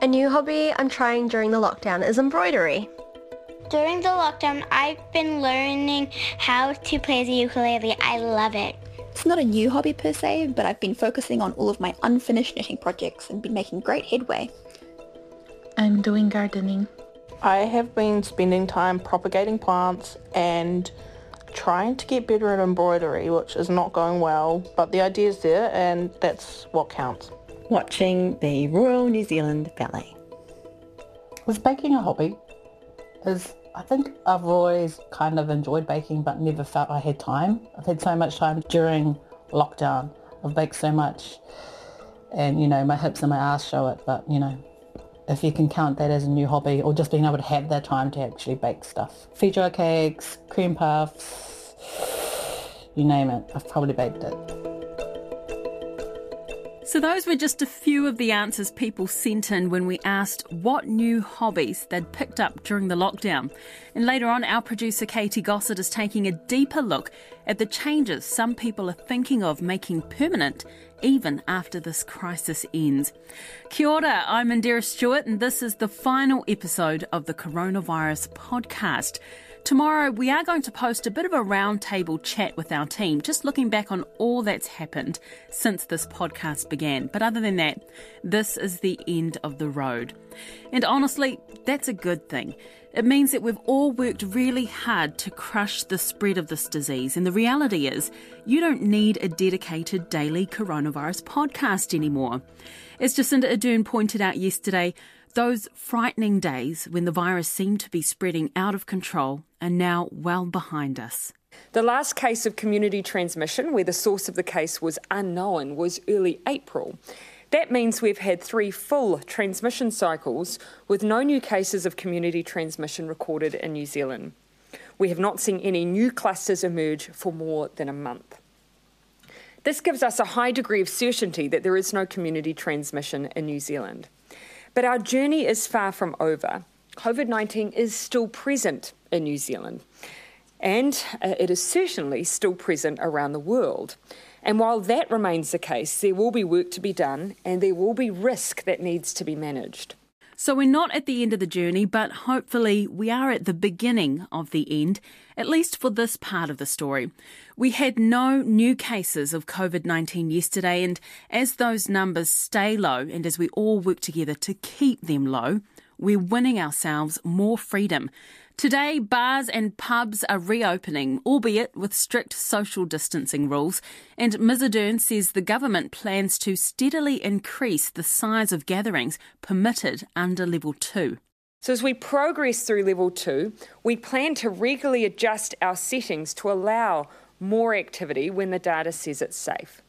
A new hobby I'm trying during the lockdown is embroidery. During the lockdown, I've been learning how to play the ukulele. I love it. It's not a new hobby per se, but I've been focusing on all of my unfinished knitting projects and been making great headway. I'm doing gardening. I have been spending time propagating plants and trying to get better at embroidery, which is not going well, but the idea is there and that's what counts. Watching the Royal New Zealand Ballet. Was baking a hobby? Is I think I've always kind of enjoyed baking but never felt I had time. I've had so much time during lockdown. I've baked so much and you know my hips and my ass show it but you know if you can count that as a new hobby or just being able to have that time to actually bake stuff. Feijoa cakes, cream puffs, you name it, I've probably baked it. So, those were just a few of the answers people sent in when we asked what new hobbies they'd picked up during the lockdown. And later on, our producer Katie Gossett is taking a deeper look at the changes some people are thinking of making permanent even after this crisis ends. Kia ora, I'm Indira Stewart, and this is the final episode of the Coronavirus Podcast. Tomorrow, we are going to post a bit of a roundtable chat with our team, just looking back on all that's happened since this podcast began. But other than that, this is the end of the road. And honestly, that's a good thing. It means that we've all worked really hard to crush the spread of this disease. And the reality is, you don't need a dedicated daily coronavirus podcast anymore. As Jacinda Ardern pointed out yesterday, those frightening days when the virus seemed to be spreading out of control are now well behind us. The last case of community transmission, where the source of the case was unknown, was early April. That means we've had three full transmission cycles with no new cases of community transmission recorded in New Zealand. We have not seen any new clusters emerge for more than a month. This gives us a high degree of certainty that there is no community transmission in New Zealand. But our journey is far from over. COVID 19 is still present in New Zealand, and uh, it is certainly still present around the world. And while that remains the case, there will be work to be done and there will be risk that needs to be managed. So we're not at the end of the journey, but hopefully we are at the beginning of the end, at least for this part of the story. We had no new cases of COVID 19 yesterday, and as those numbers stay low and as we all work together to keep them low, we're winning ourselves more freedom. Today, bars and pubs are reopening, albeit with strict social distancing rules. And Ms Ardern says the government plans to steadily increase the size of gatherings permitted under level two. So, as we progress through level two, we plan to regularly adjust our settings to allow more activity when the data says it's safe.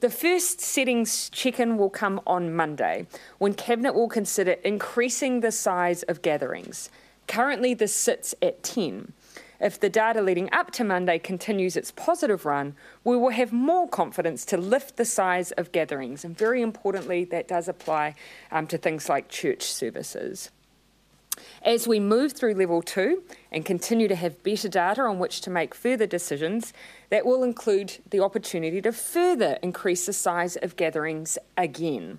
The first settings check in will come on Monday, when Cabinet will consider increasing the size of gatherings. Currently, this sits at 10. If the data leading up to Monday continues its positive run, we will have more confidence to lift the size of gatherings. And very importantly, that does apply um, to things like church services. As we move through level two and continue to have better data on which to make further decisions, that will include the opportunity to further increase the size of gatherings again.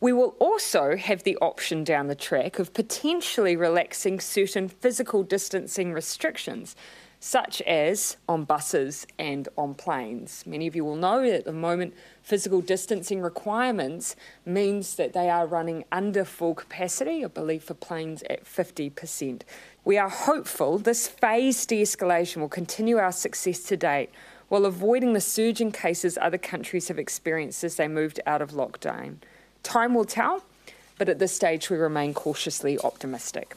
We will also have the option down the track of potentially relaxing certain physical distancing restrictions, such as on buses and on planes. Many of you will know that at the moment, physical distancing requirements means that they are running under full capacity, I believe for planes at 50%. We are hopeful this phased de escalation will continue our success to date while avoiding the surge in cases other countries have experienced as they moved out of lockdown. Time will tell, but at this stage we remain cautiously optimistic.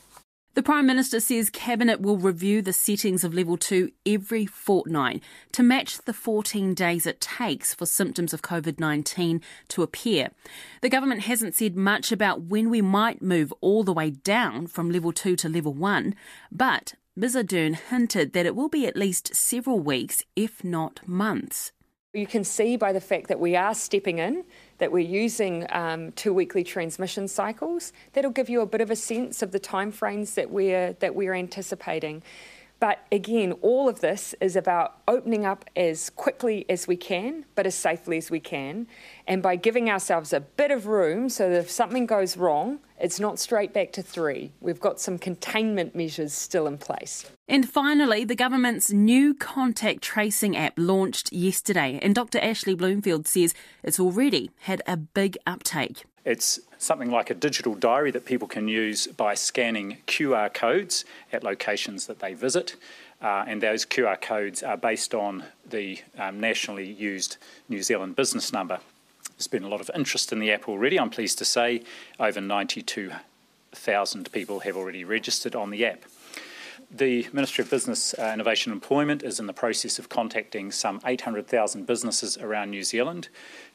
The Prime Minister says Cabinet will review the settings of Level 2 every fortnight to match the 14 days it takes for symptoms of COVID 19 to appear. The government hasn't said much about when we might move all the way down from Level 2 to Level 1, but Ms hinted that it will be at least several weeks, if not months. You can see by the fact that we are stepping in that we're using um, two weekly transmission cycles. That'll give you a bit of a sense of the timeframes that we're that we're anticipating. But again, all of this is about opening up as quickly as we can, but as safely as we can, and by giving ourselves a bit of room so that if something goes wrong, it's not straight back to three. We've got some containment measures still in place. And finally, the government's new contact tracing app launched yesterday, and Dr. Ashley Bloomfield says it's already had a big uptake. It's something like a digital diary that people can use by scanning QR codes at locations that they visit. Uh, and those QR codes are based on the um, nationally used New Zealand business number. There's been a lot of interest in the app already. I'm pleased to say over 92,000 people have already registered on the app. The Ministry of Business, uh, Innovation and Employment is in the process of contacting some 800,000 businesses around New Zealand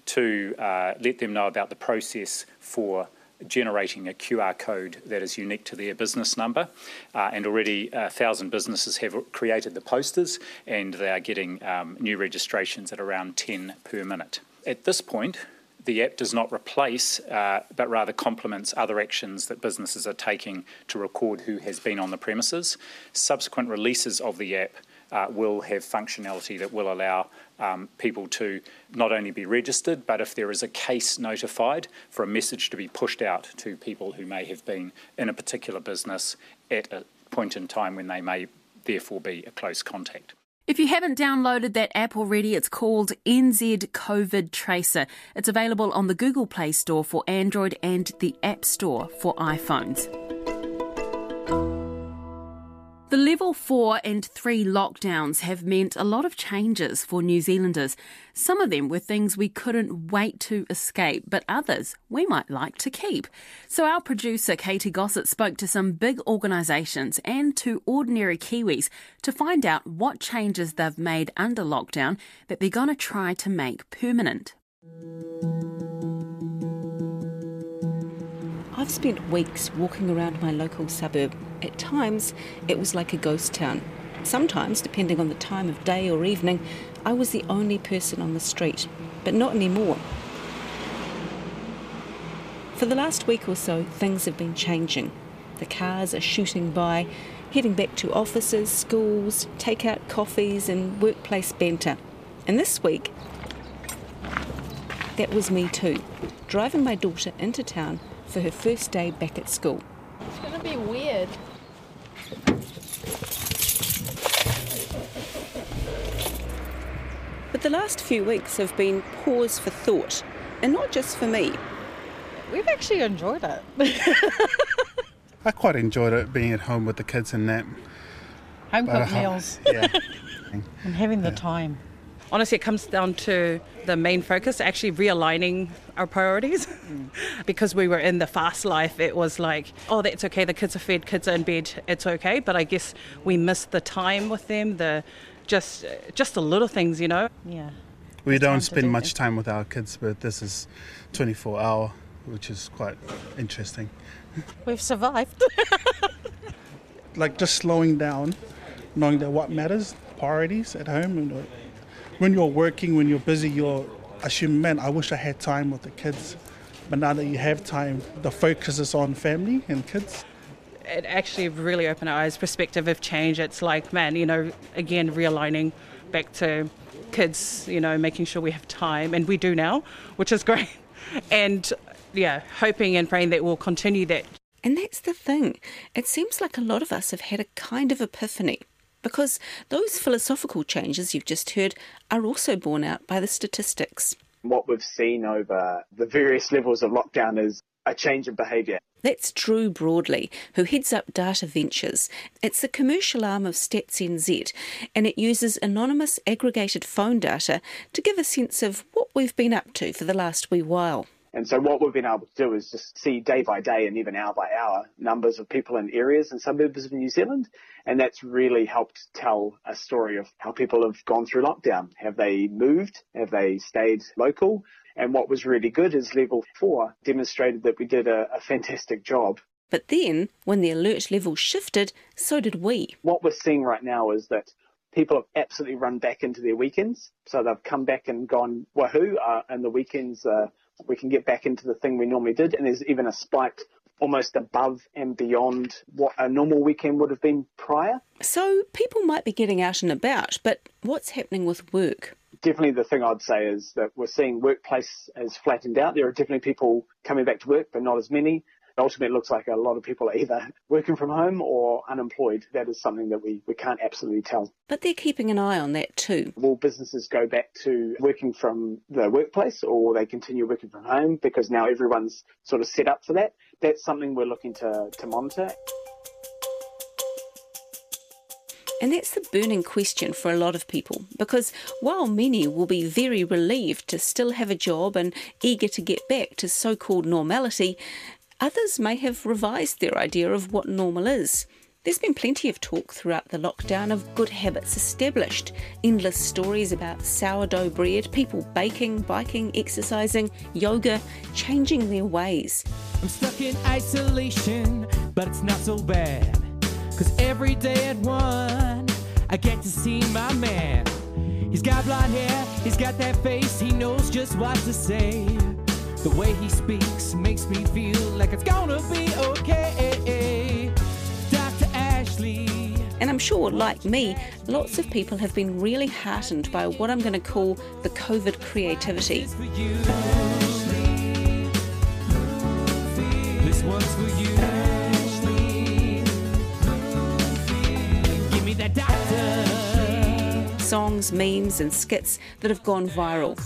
to uh, let them know about the process for generating a QR code that is unique to their business number. Uh, and already a thousand businesses have created the posters and they are getting um, new registrations at around 10 per minute. At this point, the app does not replace, uh, but rather complements other actions that businesses are taking to record who has been on the premises. Subsequent releases of the app uh, will have functionality that will allow um, people to not only be registered, but if there is a case notified, for a message to be pushed out to people who may have been in a particular business at a point in time when they may therefore be a close contact. If you haven't downloaded that app already, it's called NZ COVID Tracer. It's available on the Google Play Store for Android and the App Store for iPhones. The level four and three lockdowns have meant a lot of changes for New Zealanders. Some of them were things we couldn't wait to escape, but others we might like to keep. So our producer Katie Gossett spoke to some big organisations and to ordinary Kiwis to find out what changes they've made under lockdown that they're going to try to make permanent. I've spent weeks walking around my local suburb. At times, it was like a ghost town. Sometimes, depending on the time of day or evening, I was the only person on the street, but not anymore. For the last week or so, things have been changing. The cars are shooting by, heading back to offices, schools, take-out coffees, and workplace banter. And this week, that was me too, driving my daughter into town for her first day back at school. It's going to be weird. But the last few weeks have been pause for thought, and not just for me. We've actually enjoyed it. I quite enjoyed it being at home with the kids and that. Home cooked meals. Yeah. and having the time. Honestly, it comes down to the main focus, actually realigning our priorities. because we were in the fast life, it was like, oh, that's okay, the kids are fed, kids are in bed, it's okay. But I guess we missed the time with them, the just just the little things, you know. Yeah. We don't spend much time with our kids, but this is 24 hour, which is quite interesting. We've survived. like just slowing down, knowing that what matters, priorities at home. And when you're working, when you're busy, you're assume, man, I wish I had time with the kids. But now that you have time, the focus is on family and kids. It actually really opened our eyes. Perspective of change. It's like, man, you know, again realigning back to kids. You know, making sure we have time, and we do now, which is great. And yeah, hoping and praying that we'll continue that. And that's the thing. It seems like a lot of us have had a kind of epiphany because those philosophical changes you've just heard are also borne out by the statistics. What we've seen over the various levels of lockdown is a change in behaviour. That's Drew Broadley, who heads up Data Ventures. It's the commercial arm of Stats NZ, and it uses anonymous aggregated phone data to give a sense of what we've been up to for the last wee while. And so what we've been able to do is just see day by day and even hour by hour numbers of people in areas and suburbs of New Zealand. And that's really helped tell a story of how people have gone through lockdown. Have they moved? Have they stayed local? And what was really good is level four demonstrated that we did a, a fantastic job. But then, when the alert level shifted, so did we. What we're seeing right now is that people have absolutely run back into their weekends. So they've come back and gone, wahoo, uh, and the weekends uh, we can get back into the thing we normally did. And there's even a spike almost above and beyond what a normal weekend would have been prior. So people might be getting out and about, but what's happening with work? definitely the thing I'd say is that we're seeing workplace as flattened out. There are definitely people coming back to work, but not as many. Ultimately, it looks like a lot of people are either working from home or unemployed. That is something that we, we can't absolutely tell. But they're keeping an eye on that too. Will businesses go back to working from the workplace or they continue working from home because now everyone's sort of set up for that? That's something we're looking to, to monitor. And that's the burning question for a lot of people because while many will be very relieved to still have a job and eager to get back to so called normality, others may have revised their idea of what normal is. There's been plenty of talk throughout the lockdown of good habits established, endless stories about sourdough bread, people baking, biking, exercising, yoga, changing their ways. I'm stuck in isolation, but it's not so bad. Cause every day at one, I get to see my man. He's got blonde hair, he's got that face, he knows just what to say. The way he speaks makes me feel like it's gonna be okay. Dr. Ashley. And I'm sure, like me, lots of people have been really heartened by what I'm going to call the COVID creativity. This one's for you. Give me that doctor. Songs, memes, and skits that have gone viral.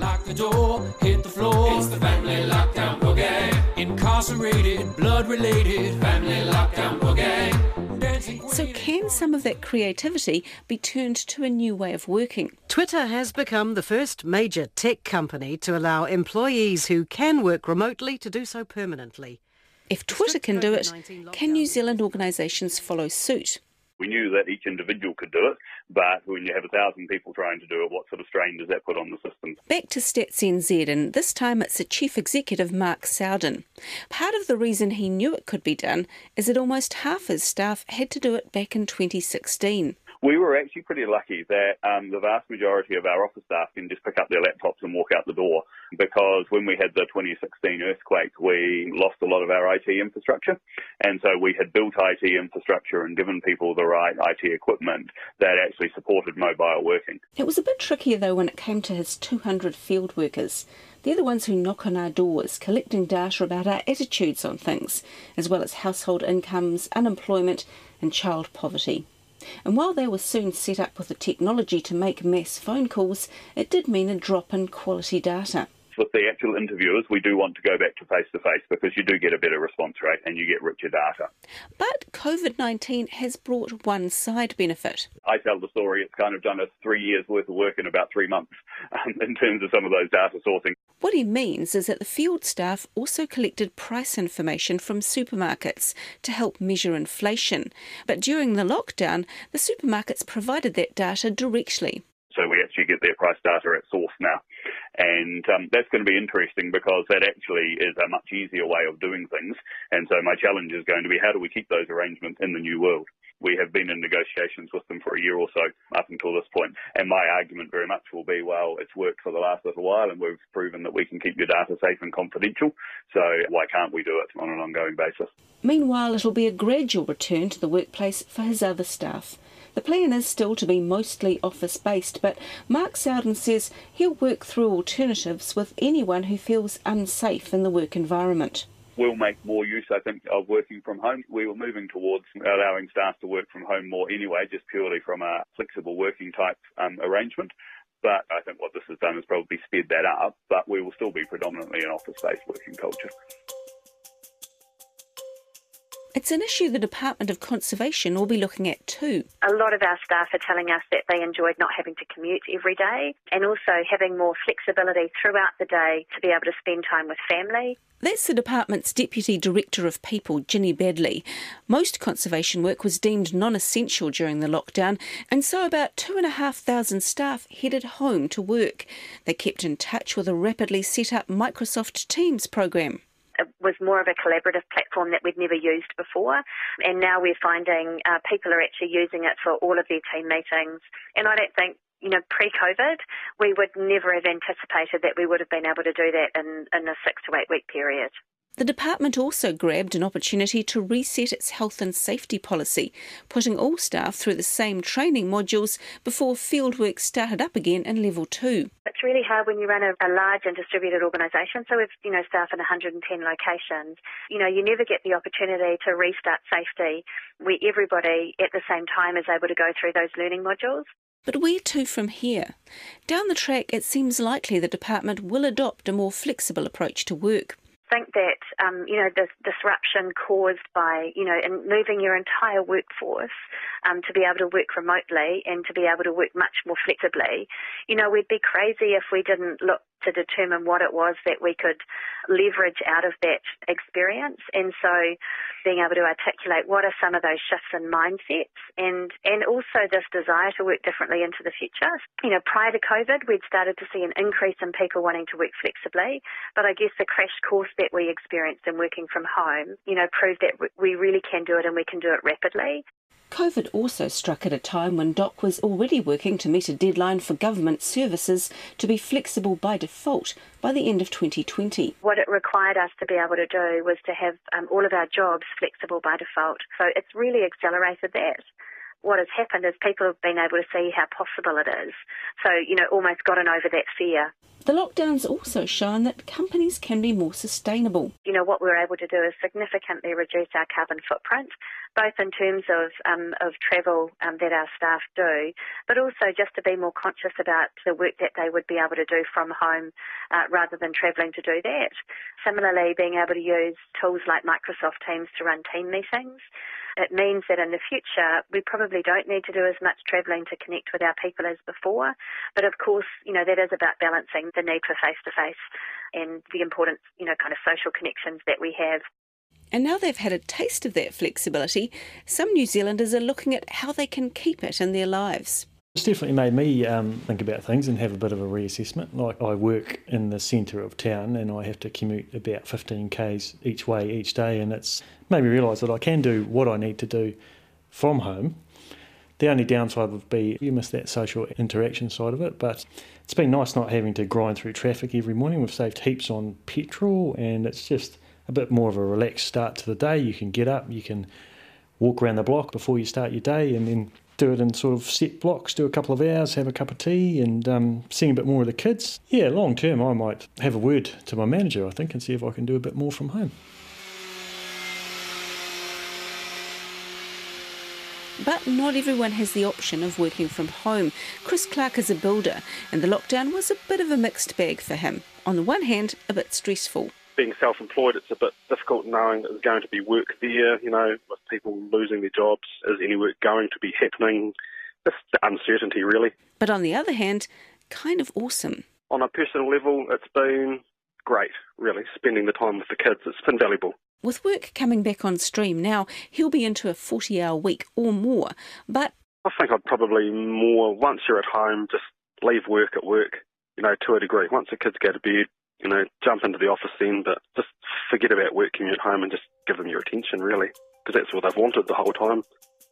Lock the door, hit the floor. It's the family lockdown boogie. Incarcerated, blood related. Family lockdown boogie. Dancing So, can some of that creativity be turned to a new way of working? Twitter has become the first major tech company to allow employees who can work remotely to do so permanently. If Twitter can do it, can New Zealand organisations follow suit? We knew that each individual could do it, but when you have a thousand people trying to do it, what sort of strain does that put on the system? Back to Stats NZ, and this time it's the chief executive Mark Sowden. Part of the reason he knew it could be done is that almost half his staff had to do it back in 2016. We were actually pretty lucky that um, the vast majority of our office staff can just pick up their laptops and walk out the door because when we had the 2016 earthquake, we lost a lot of our IT infrastructure. And so we had built IT infrastructure and given people the right IT equipment that actually supported mobile working. It was a bit trickier though when it came to his 200 field workers. They're the ones who knock on our doors, collecting data about our attitudes on things, as well as household incomes, unemployment, and child poverty. And while they were soon set up with the technology to make mass phone calls, it did mean a drop in quality data. With the actual interviewers, we do want to go back to face to face because you do get a better response rate and you get richer data. But COVID 19 has brought one side benefit. I tell the story, it's kind of done us three years worth of work in about three months um, in terms of some of those data sourcing. What he means is that the field staff also collected price information from supermarkets to help measure inflation. But during the lockdown, the supermarkets provided that data directly. So we actually get their price data at source now. And um, that's going to be interesting because that actually is a much easier way of doing things. And so my challenge is going to be how do we keep those arrangements in the new world? We have been in negotiations with them for a year or so up until this point. And my argument very much will be, well, it's worked for the last little while and we've proven that we can keep your data safe and confidential. So why can't we do it on an ongoing basis? Meanwhile, it'll be a gradual return to the workplace for his other staff. The plan is still to be mostly office based, but Mark Sowden says he'll work through alternatives with anyone who feels unsafe in the work environment. We'll make more use, I think, of working from home. We were moving towards allowing staff to work from home more anyway, just purely from a flexible working type um, arrangement. But I think what this has done is probably sped that up, but we will still be predominantly an office based working culture. It's an issue the Department of Conservation will be looking at too. A lot of our staff are telling us that they enjoyed not having to commute every day and also having more flexibility throughout the day to be able to spend time with family. That's the department's Deputy Director of People, Ginny Badley. Most conservation work was deemed non essential during the lockdown, and so about 2,500 staff headed home to work. They kept in touch with a rapidly set up Microsoft Teams program was more of a collaborative platform that we'd never used before. And now we're finding uh, people are actually using it for all of their team meetings. And I don't think, you know, pre-COVID, we would never have anticipated that we would have been able to do that in, in a six to eight week period. The department also grabbed an opportunity to reset its health and safety policy, putting all staff through the same training modules before fieldwork started up again in level two. It's really hard when you run a, a large and distributed organisation. So we've, you know, staff in 110 locations. You know, you never get the opportunity to restart safety where everybody at the same time is able to go through those learning modules. But where to from here? Down the track, it seems likely the department will adopt a more flexible approach to work think that um, you know this disruption caused by you know in moving your entire workforce um, to be able to work remotely and to be able to work much more flexibly, you know we'd be crazy if we didn't look to determine what it was that we could leverage out of that experience. And so being able to articulate what are some of those shifts in mindsets and, and also this desire to work differently into the future. You know, prior to COVID, we'd started to see an increase in people wanting to work flexibly, but I guess the crash course that we experienced in working from home, you know, proved that we really can do it and we can do it rapidly. COVID also struck at a time when DOC was already working to meet a deadline for government services to be flexible by default by the end of 2020. What it required us to be able to do was to have um, all of our jobs flexible by default. So it's really accelerated that what has happened is people have been able to see how possible it is. So, you know, almost gotten over that fear. The lockdown's also shown that companies can be more sustainable. You know, what we're able to do is significantly reduce our carbon footprint, both in terms of um, of travel um, that our staff do, but also just to be more conscious about the work that they would be able to do from home uh, rather than travelling to do that. Similarly, being able to use tools like Microsoft Teams to run team meetings. It means that in the future, we probably don't need to do as much travelling to connect with our people as before. But of course, you know, that is about balancing the need for face to face and the important, you know, kind of social connections that we have. And now they've had a taste of that flexibility, some New Zealanders are looking at how they can keep it in their lives. It's definitely made me um, think about things and have a bit of a reassessment. Like I work in the centre of town and I have to commute about 15 k's each way each day, and it's made me realise that I can do what I need to do from home. The only downside would be you miss that social interaction side of it, but it's been nice not having to grind through traffic every morning. We've saved heaps on petrol, and it's just a bit more of a relaxed start to the day. You can get up, you can walk around the block before you start your day, and then do it in sort of set blocks, do a couple of hours, have a cup of tea, and um, seeing a bit more of the kids. Yeah, long term, I might have a word to my manager, I think, and see if I can do a bit more from home. But not everyone has the option of working from home. Chris Clark is a builder, and the lockdown was a bit of a mixed bag for him. On the one hand, a bit stressful being self-employed, it's a bit difficult knowing that there's going to be work there, you know, with people losing their jobs. Is any work going to be happening? Just uncertainty, really. But on the other hand, kind of awesome. On a personal level, it's been great, really, spending the time with the kids. It's been valuable. With work coming back on stream now, he'll be into a 40 hour week or more. But I think I'd probably more, once you're at home, just leave work at work, you know, to a degree. Once the kids go to bed, you know, jump into the office then, but just forget about working at home and just give them your attention, really, because that's what they've wanted the whole time.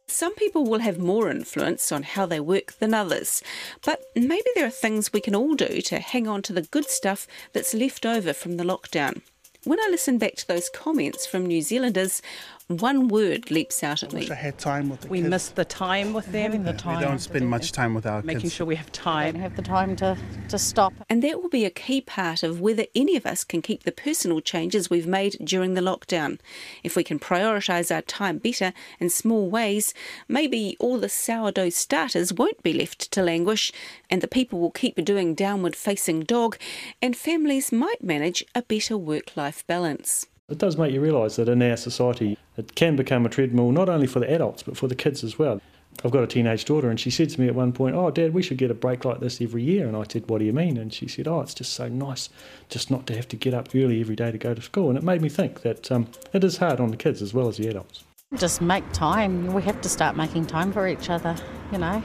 Some people will have more influence on how they work than others, but maybe there are things we can all do to hang on to the good stuff that's left over from the lockdown. When I listen back to those comments from New Zealanders, one word leaps out at I me. wish I had time with the We kids. miss the time with them. Having the We don't spend much time with our Making kids. sure we have time. Don't have the time to, to stop. And that will be a key part of whether any of us can keep the personal changes we've made during the lockdown. If we can prioritise our time better in small ways, maybe all the sourdough starters won't be left to languish, and the people will keep doing downward facing dog, and families might manage a better work life balance. It does make you realise that in our society, it can become a treadmill not only for the adults but for the kids as well. I've got a teenage daughter, and she said to me at one point, "Oh, Dad, we should get a break like this every year." And I said, "What do you mean?" And she said, "Oh, it's just so nice, just not to have to get up early every day to go to school." And it made me think that um, it is hard on the kids as well as the adults. Just make time. We have to start making time for each other, you know,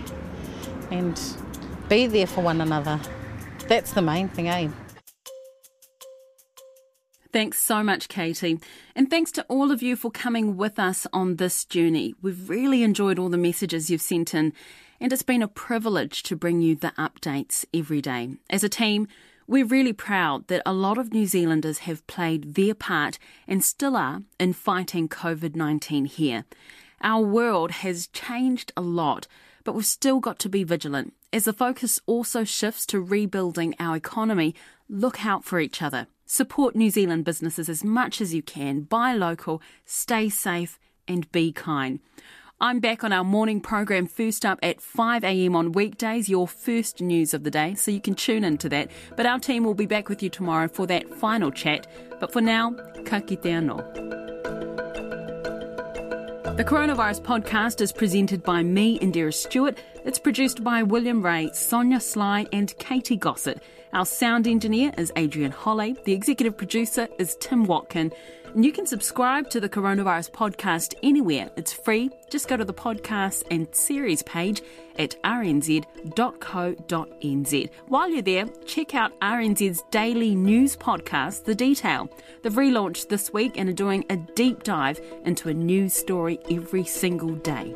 and be there for one another. That's the main thing, eh? Thanks so much, Katie. And thanks to all of you for coming with us on this journey. We've really enjoyed all the messages you've sent in, and it's been a privilege to bring you the updates every day. As a team, We're really proud that a lot of New Zealanders have played their part and still are in fighting COVID 19 here. Our world has changed a lot, but we've still got to be vigilant. As the focus also shifts to rebuilding our economy, look out for each other. Support New Zealand businesses as much as you can. Buy local, stay safe, and be kind. I'm back on our morning program first up at 5am on weekdays, your first news of the day, so you can tune into that. But our team will be back with you tomorrow for that final chat. But for now, ka kite anō. The Coronavirus Podcast is presented by me, Indira Stewart. It's produced by William Ray, Sonia Sly, and Katie Gossett. Our sound engineer is Adrian Holley. The executive producer is Tim Watkin. And you can subscribe to the Coronavirus Podcast anywhere. It's free. Just go to the podcast and series page at rnz.co.nz. While you're there, check out RNZ's daily news podcast, The Detail. They've relaunched this week and are doing a deep dive into a news story every single day.